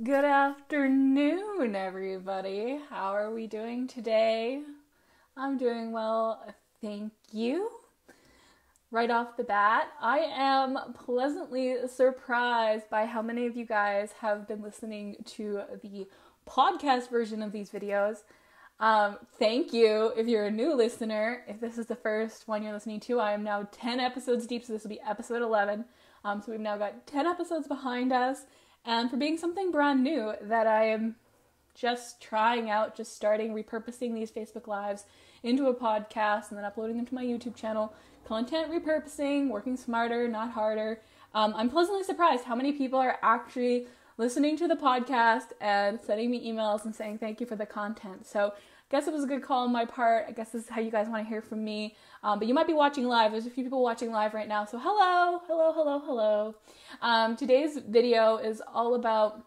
Good afternoon, everybody. How are we doing today? I'm doing well, thank you. Right off the bat, I am pleasantly surprised by how many of you guys have been listening to the podcast version of these videos. Um, thank you if you're a new listener. If this is the first one you're listening to, I am now 10 episodes deep, so this will be episode 11. Um, so we've now got 10 episodes behind us and for being something brand new that I am just trying out, just starting repurposing these Facebook Lives into a podcast and then uploading them to my YouTube channel. Content repurposing, working smarter, not harder. Um, I'm pleasantly surprised how many people are actually listening to the podcast and sending me emails and saying thank you for the content. So guess it was a good call on my part. I guess this is how you guys want to hear from me. Um, but you might be watching live. There's a few people watching live right now. So hello, hello, hello, hello. Um, today's video is all about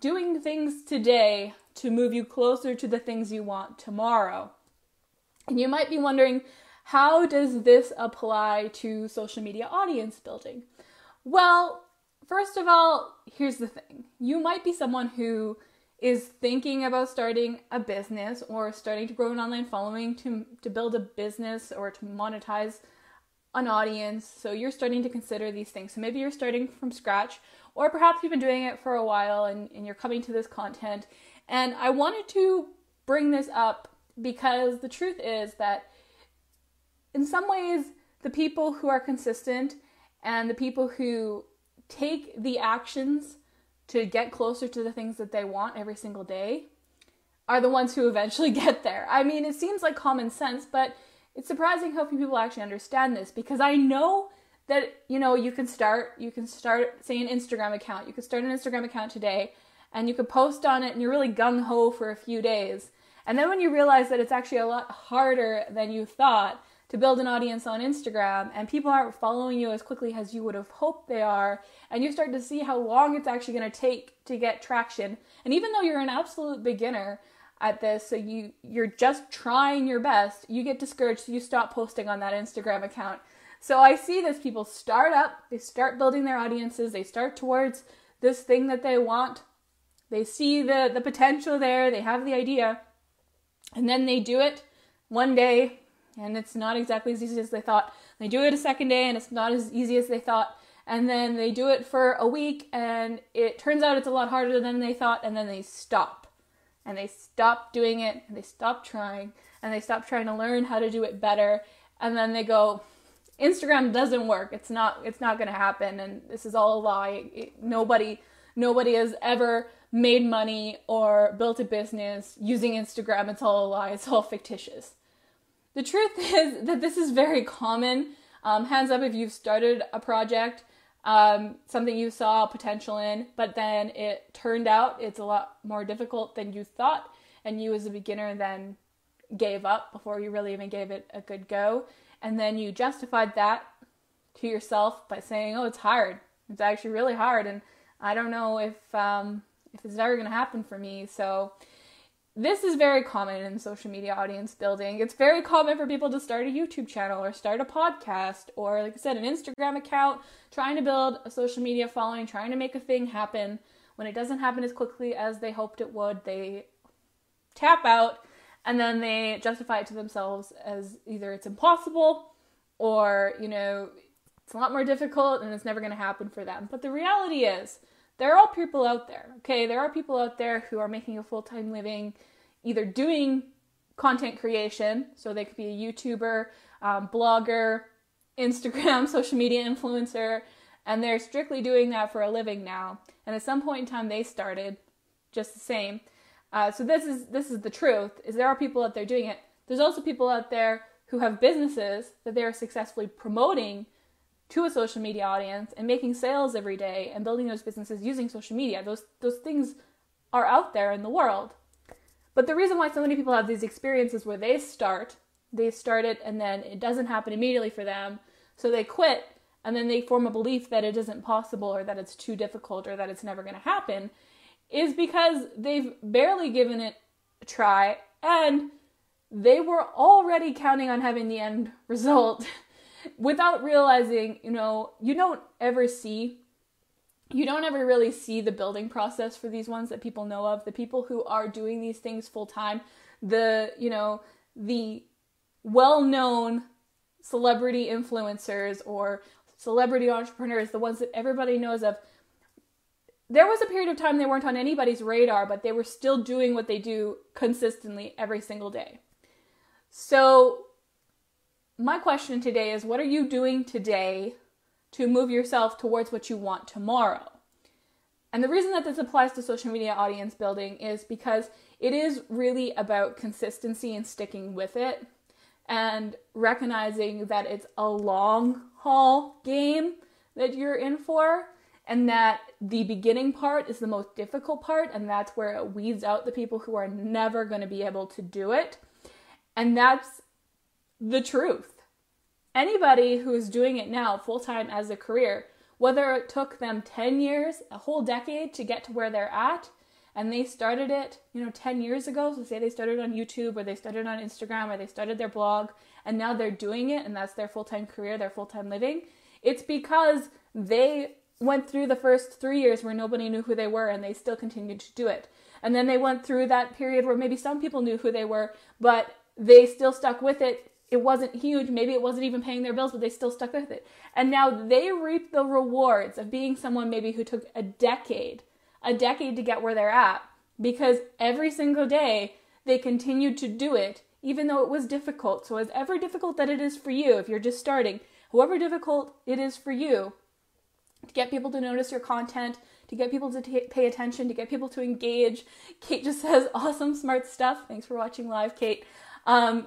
doing things today to move you closer to the things you want tomorrow. And you might be wondering, how does this apply to social media audience building? Well, first of all, here's the thing. You might be someone who is thinking about starting a business or starting to grow an online following to, to build a business or to monetize an audience. So you're starting to consider these things. So maybe you're starting from scratch, or perhaps you've been doing it for a while and, and you're coming to this content. And I wanted to bring this up because the truth is that in some ways, the people who are consistent and the people who take the actions to get closer to the things that they want every single day are the ones who eventually get there. I mean, it seems like common sense, but it's surprising how few people actually understand this because I know that you know you can start you can start say an Instagram account. You could start an Instagram account today and you could post on it and you're really gung ho for a few days. And then when you realize that it's actually a lot harder than you thought to build an audience on Instagram and people aren't following you as quickly as you would have hoped they are, and you start to see how long it's actually going to take to get traction. And even though you're an absolute beginner at this, so you you're just trying your best, you get discouraged, so you stop posting on that Instagram account. So I see this people start up, they start building their audiences, they start towards this thing that they want. They see the the potential there, they have the idea, and then they do it one day and it's not exactly as easy as they thought. They do it a second day and it's not as easy as they thought. And then they do it for a week and it turns out it's a lot harder than they thought and then they stop. And they stop doing it and they stop trying and they stop trying to learn how to do it better and then they go Instagram doesn't work. It's not it's not going to happen and this is all a lie. It, nobody nobody has ever made money or built a business using Instagram. It's all a lie. It's all fictitious. The truth is that this is very common. Um, hands up if you've started a project, um, something you saw potential in, but then it turned out it's a lot more difficult than you thought, and you as a beginner then gave up before you really even gave it a good go. And then you justified that to yourself by saying, "Oh, it's hard. It's actually really hard, and I don't know if um, if it's ever going to happen for me." So this is very common in social media audience building. It's very common for people to start a YouTube channel or start a podcast or, like I said, an Instagram account, trying to build a social media following, trying to make a thing happen. When it doesn't happen as quickly as they hoped it would, they tap out and then they justify it to themselves as either it's impossible or, you know, it's a lot more difficult and it's never going to happen for them. But the reality is, there are all people out there, okay? There are people out there who are making a full time living either doing content creation, so they could be a YouTuber, um, blogger, Instagram, social media influencer, and they're strictly doing that for a living now. And at some point in time, they started just the same. Uh, so this is this is the truth: is there are people out there doing it. There's also people out there who have businesses that they are successfully promoting to a social media audience and making sales every day and building those businesses using social media. Those those things are out there in the world. But the reason why so many people have these experiences where they start, they start it and then it doesn't happen immediately for them, so they quit and then they form a belief that it isn't possible or that it's too difficult or that it's never going to happen is because they've barely given it a try and they were already counting on having the end result without realizing, you know, you don't ever see you don't ever really see the building process for these ones that people know of. The people who are doing these things full time, the, you know, the well known celebrity influencers or celebrity entrepreneurs, the ones that everybody knows of, there was a period of time they weren't on anybody's radar, but they were still doing what they do consistently every single day. So, my question today is what are you doing today to move yourself towards what you want tomorrow? And the reason that this applies to social media audience building is because it is really about consistency and sticking with it and recognizing that it's a long haul game that you're in for and that the beginning part is the most difficult part and that's where it weeds out the people who are never going to be able to do it and that's the truth anybody who is doing it now full time as a career whether it took them 10 years a whole decade to get to where they're at and they started it, you know, 10 years ago. So say they started on YouTube or they started on Instagram or they started their blog and now they're doing it and that's their full-time career, their full-time living. It's because they went through the first 3 years where nobody knew who they were and they still continued to do it. And then they went through that period where maybe some people knew who they were, but they still stuck with it. It wasn't huge, maybe it wasn't even paying their bills, but they still stuck with it. And now they reap the rewards of being someone maybe who took a decade a decade to get where they're at because every single day they continued to do it even though it was difficult. So, as ever difficult that it is for you, if you're just starting, however difficult it is for you to get people to notice your content, to get people to t- pay attention, to get people to engage. Kate just says, awesome, smart stuff. Thanks for watching live, Kate. Um,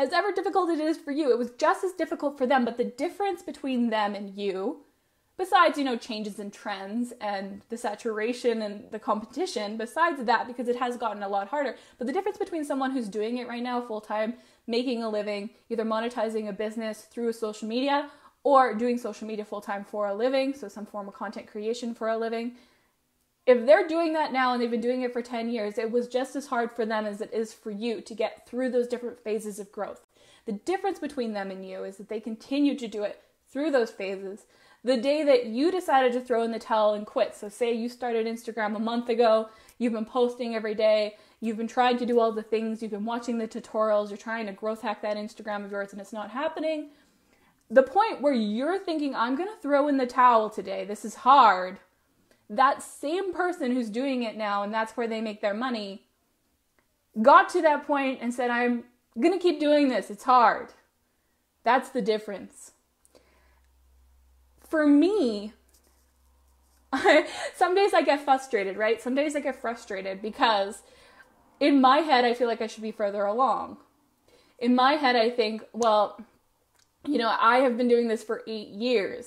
as ever difficult it is for you, it was just as difficult for them, but the difference between them and you besides you know changes in trends and the saturation and the competition besides that because it has gotten a lot harder but the difference between someone who's doing it right now full time making a living either monetizing a business through social media or doing social media full time for a living so some form of content creation for a living if they're doing that now and they've been doing it for 10 years it was just as hard for them as it is for you to get through those different phases of growth the difference between them and you is that they continue to do it through those phases the day that you decided to throw in the towel and quit. So, say you started Instagram a month ago, you've been posting every day, you've been trying to do all the things, you've been watching the tutorials, you're trying to growth hack that Instagram of yours, and it's not happening. The point where you're thinking, I'm to throw in the towel today, this is hard, that same person who's doing it now, and that's where they make their money, got to that point and said, I'm going to keep doing this, it's hard. That's the difference for me, some days I get frustrated, right? Some days I get frustrated because in my head, I feel like I should be further along. In my head, I think, well, you know, I have been doing this for eight years.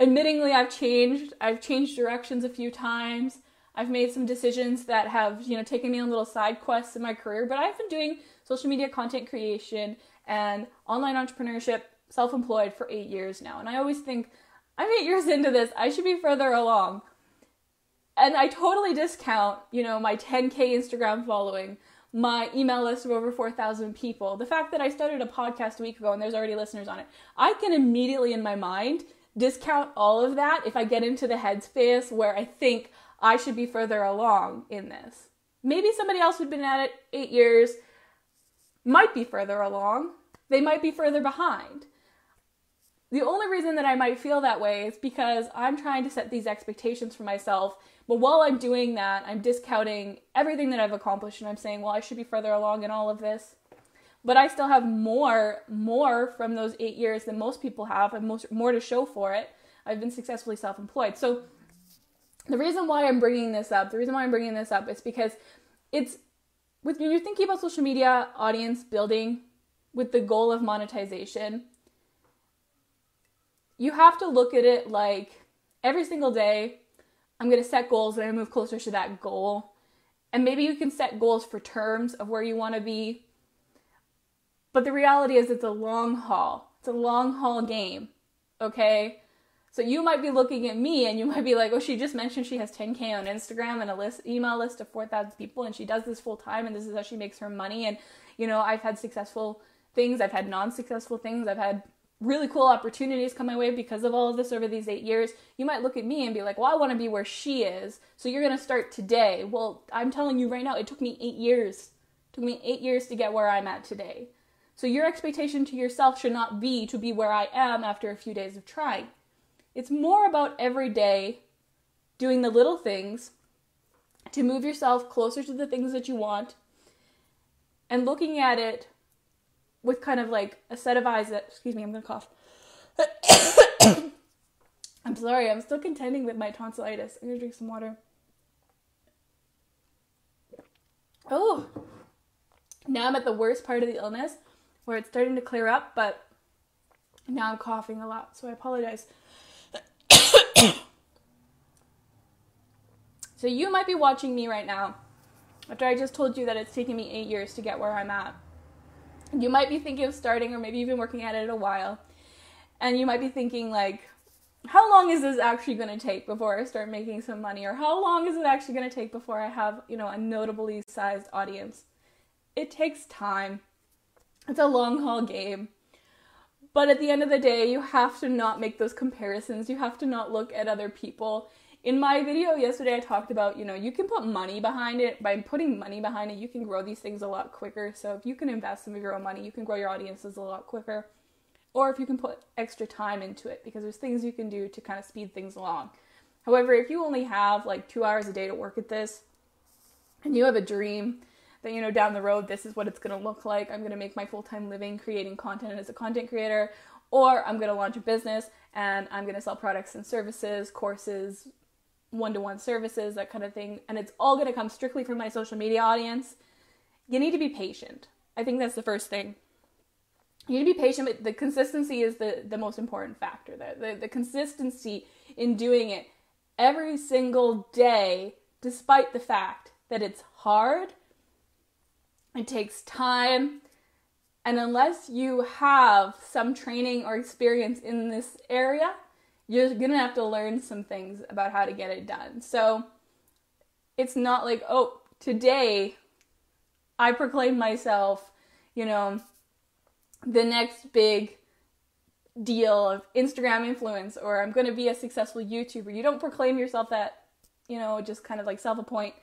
Admittingly, I've changed. I've changed directions a few times. I've made some decisions that have, you know, taken me on little side quests in my career, but I've been doing social media content creation and online entrepreneurship self employed for eight years now. And I always think, I'm eight years into this, I should be further along. And I totally discount, you know, my 10K Instagram following, my email list of over 4,000 people, the fact that I started a podcast a week ago and there's already listeners on it. I can immediately in my mind discount all of that if I get into the headspace where I think I should be further along in this. Maybe somebody else who'd been at it eight years might be further along. They might be further behind. The only reason that I might feel that way is because I'm trying to set these expectations for myself. But while I'm doing that, I'm discounting everything that I've accomplished and I'm saying, well, I should be further along in all of this. But I still have more, more from those eight years than most people have and most, more to show for it. I've been successfully self employed. So the reason why I'm bringing this up, the reason why I'm bringing this up is because it's with when you're thinking about social media audience building with the goal of monetization, you have to look at it like every single day, I'm going to set goals and I move closer to that goal. And maybe you can set goals for terms of where you want to be. But the reality is, it's a long haul. It's a long haul game. Okay? So you might be looking at me and you might be like, oh, she just mentioned she has 10K on Instagram and a list, email list of 4,000 people and she does this full time and this is how she makes her money. And, you know, I've had successful things, I've had non successful things, I've had really cool opportunities come my way because of all of this over these eight years, you might look at me and be like, well, I want to be where she is. So you're going to start today. Well, I'm telling you right now, it took me eight years. It took me eight years to get where I'm at today. So your expectation to yourself should not be to be where I am after a few days of trying. It's more about every day doing the little things to move yourself closer to the things that you want and looking at it with kind of like a set of eyes that, excuse me, I'm gonna cough. I'm sorry, I'm still contending with my tonsillitis. I'm gonna drink some water. Oh, now I'm at the worst part of the illness where it's starting to clear up, but now I'm coughing a lot, so I apologize. so you might be watching me right now after I just told you that it's taken me eight years to get where I'm at. You might be thinking of starting, or maybe you've been working at it a while, and you might be thinking, like, how long is this actually going to take before I start making some money? Or how long is it actually going to take before I have, you know, a notably sized audience? It takes time. It's a long haul game. But at the end of the day, you have to not make those comparisons. You have to not look at other people. In my video yesterday, I talked about, you know, you can put money behind it. By putting money behind it, you can grow these things a lot quicker. So if you can invest some of your own money, you can grow your audiences a lot quicker. Or if you can put extra time into it, because there's things you can do to kind of speed things along. However, if you only have like two hours a day to work at this, and you have a dream that you know down the road this is what it's going to look like. I'm going to make my full-time living creating content as a content creator or i'm going to launch a business and i'm going to sell products and services courses one-to-one services that kind of thing. And it's all going to come strictly from my social media audience. You need to be patient. I think that's the first thing. You need to be patient but the consistency is the, the most important factor there. The, the consistency in doing it every single day despite the fact that it's hard it takes time. And unless you have some training or experience in this area, you're to have to learn some things about how to get it done. So it's not like, oh, today I proclaim myself, you know, the next big deal of Instagram influence or I'm to be a successful YouTuber. You don't proclaim yourself that, you know, just kind of like self appoint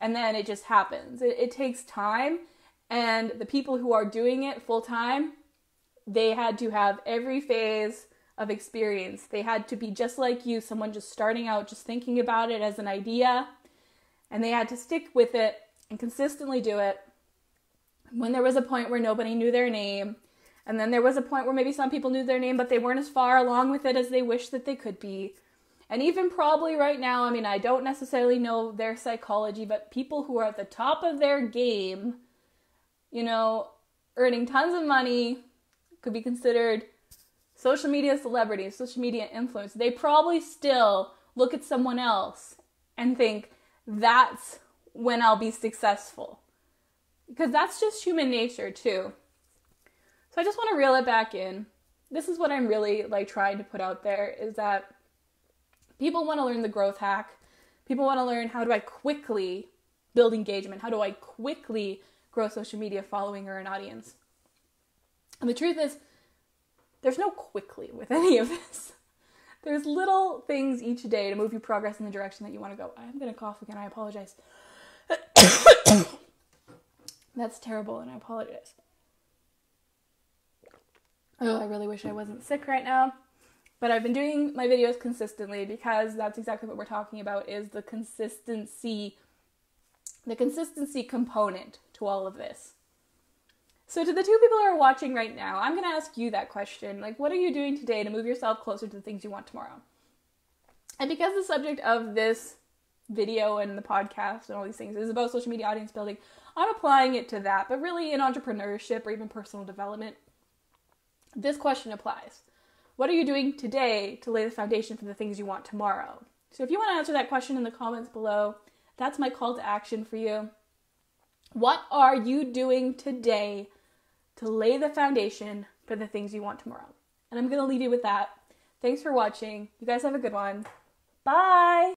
and then it just happens. It, it takes time and the people who are doing it full time, they had to have every phase of experience. They had to be just like you, someone just starting out, just thinking about it as an idea, and they had to stick with it and consistently do it. When there was a point where nobody knew their name, and then there was a point where maybe some people knew their name, but they weren't as far along with it as they wished that they could be. And even probably right now, I mean, I don't necessarily know their psychology, but people who are at the top of their game you know, earning tons of money, could be considered social media celebrities, social media influence, they probably still look at someone else and think that's when I'll be successful. Because that's just human nature too. So I just want to reel it back in. This is what I'm really like trying to put out there is that people want to learn the growth hack. People want to learn how do I quickly build engagement? How do I quickly grow social media following or an audience. And the truth is, there's no quickly with any of this. There's little things each day to move you progress in the direction that you want to go. I'm going to cough again. I apologize. That's terrible, and I apologize. Oh, I really wish I wasn't sick right now. But I've been doing my videos consistently because that's exactly what we're talking about is the consistency the consistency component to all of this. So, to the two people who are watching right now, I'm going to ask you that question. Like, what are you doing today to move yourself closer to the things you want tomorrow? And because the subject of this video and the podcast and all these things is about social media audience building, I'm applying it to that. But really, in entrepreneurship or even personal development, this question applies. What are you doing today to lay the foundation for the things you want tomorrow? So, if you want to answer that question in the comments below, that's my call to action for you. What are you doing today to lay the foundation for the things you want tomorrow? And I'm going to leave you with that. Thanks for watching. You guys have a good one. Bye.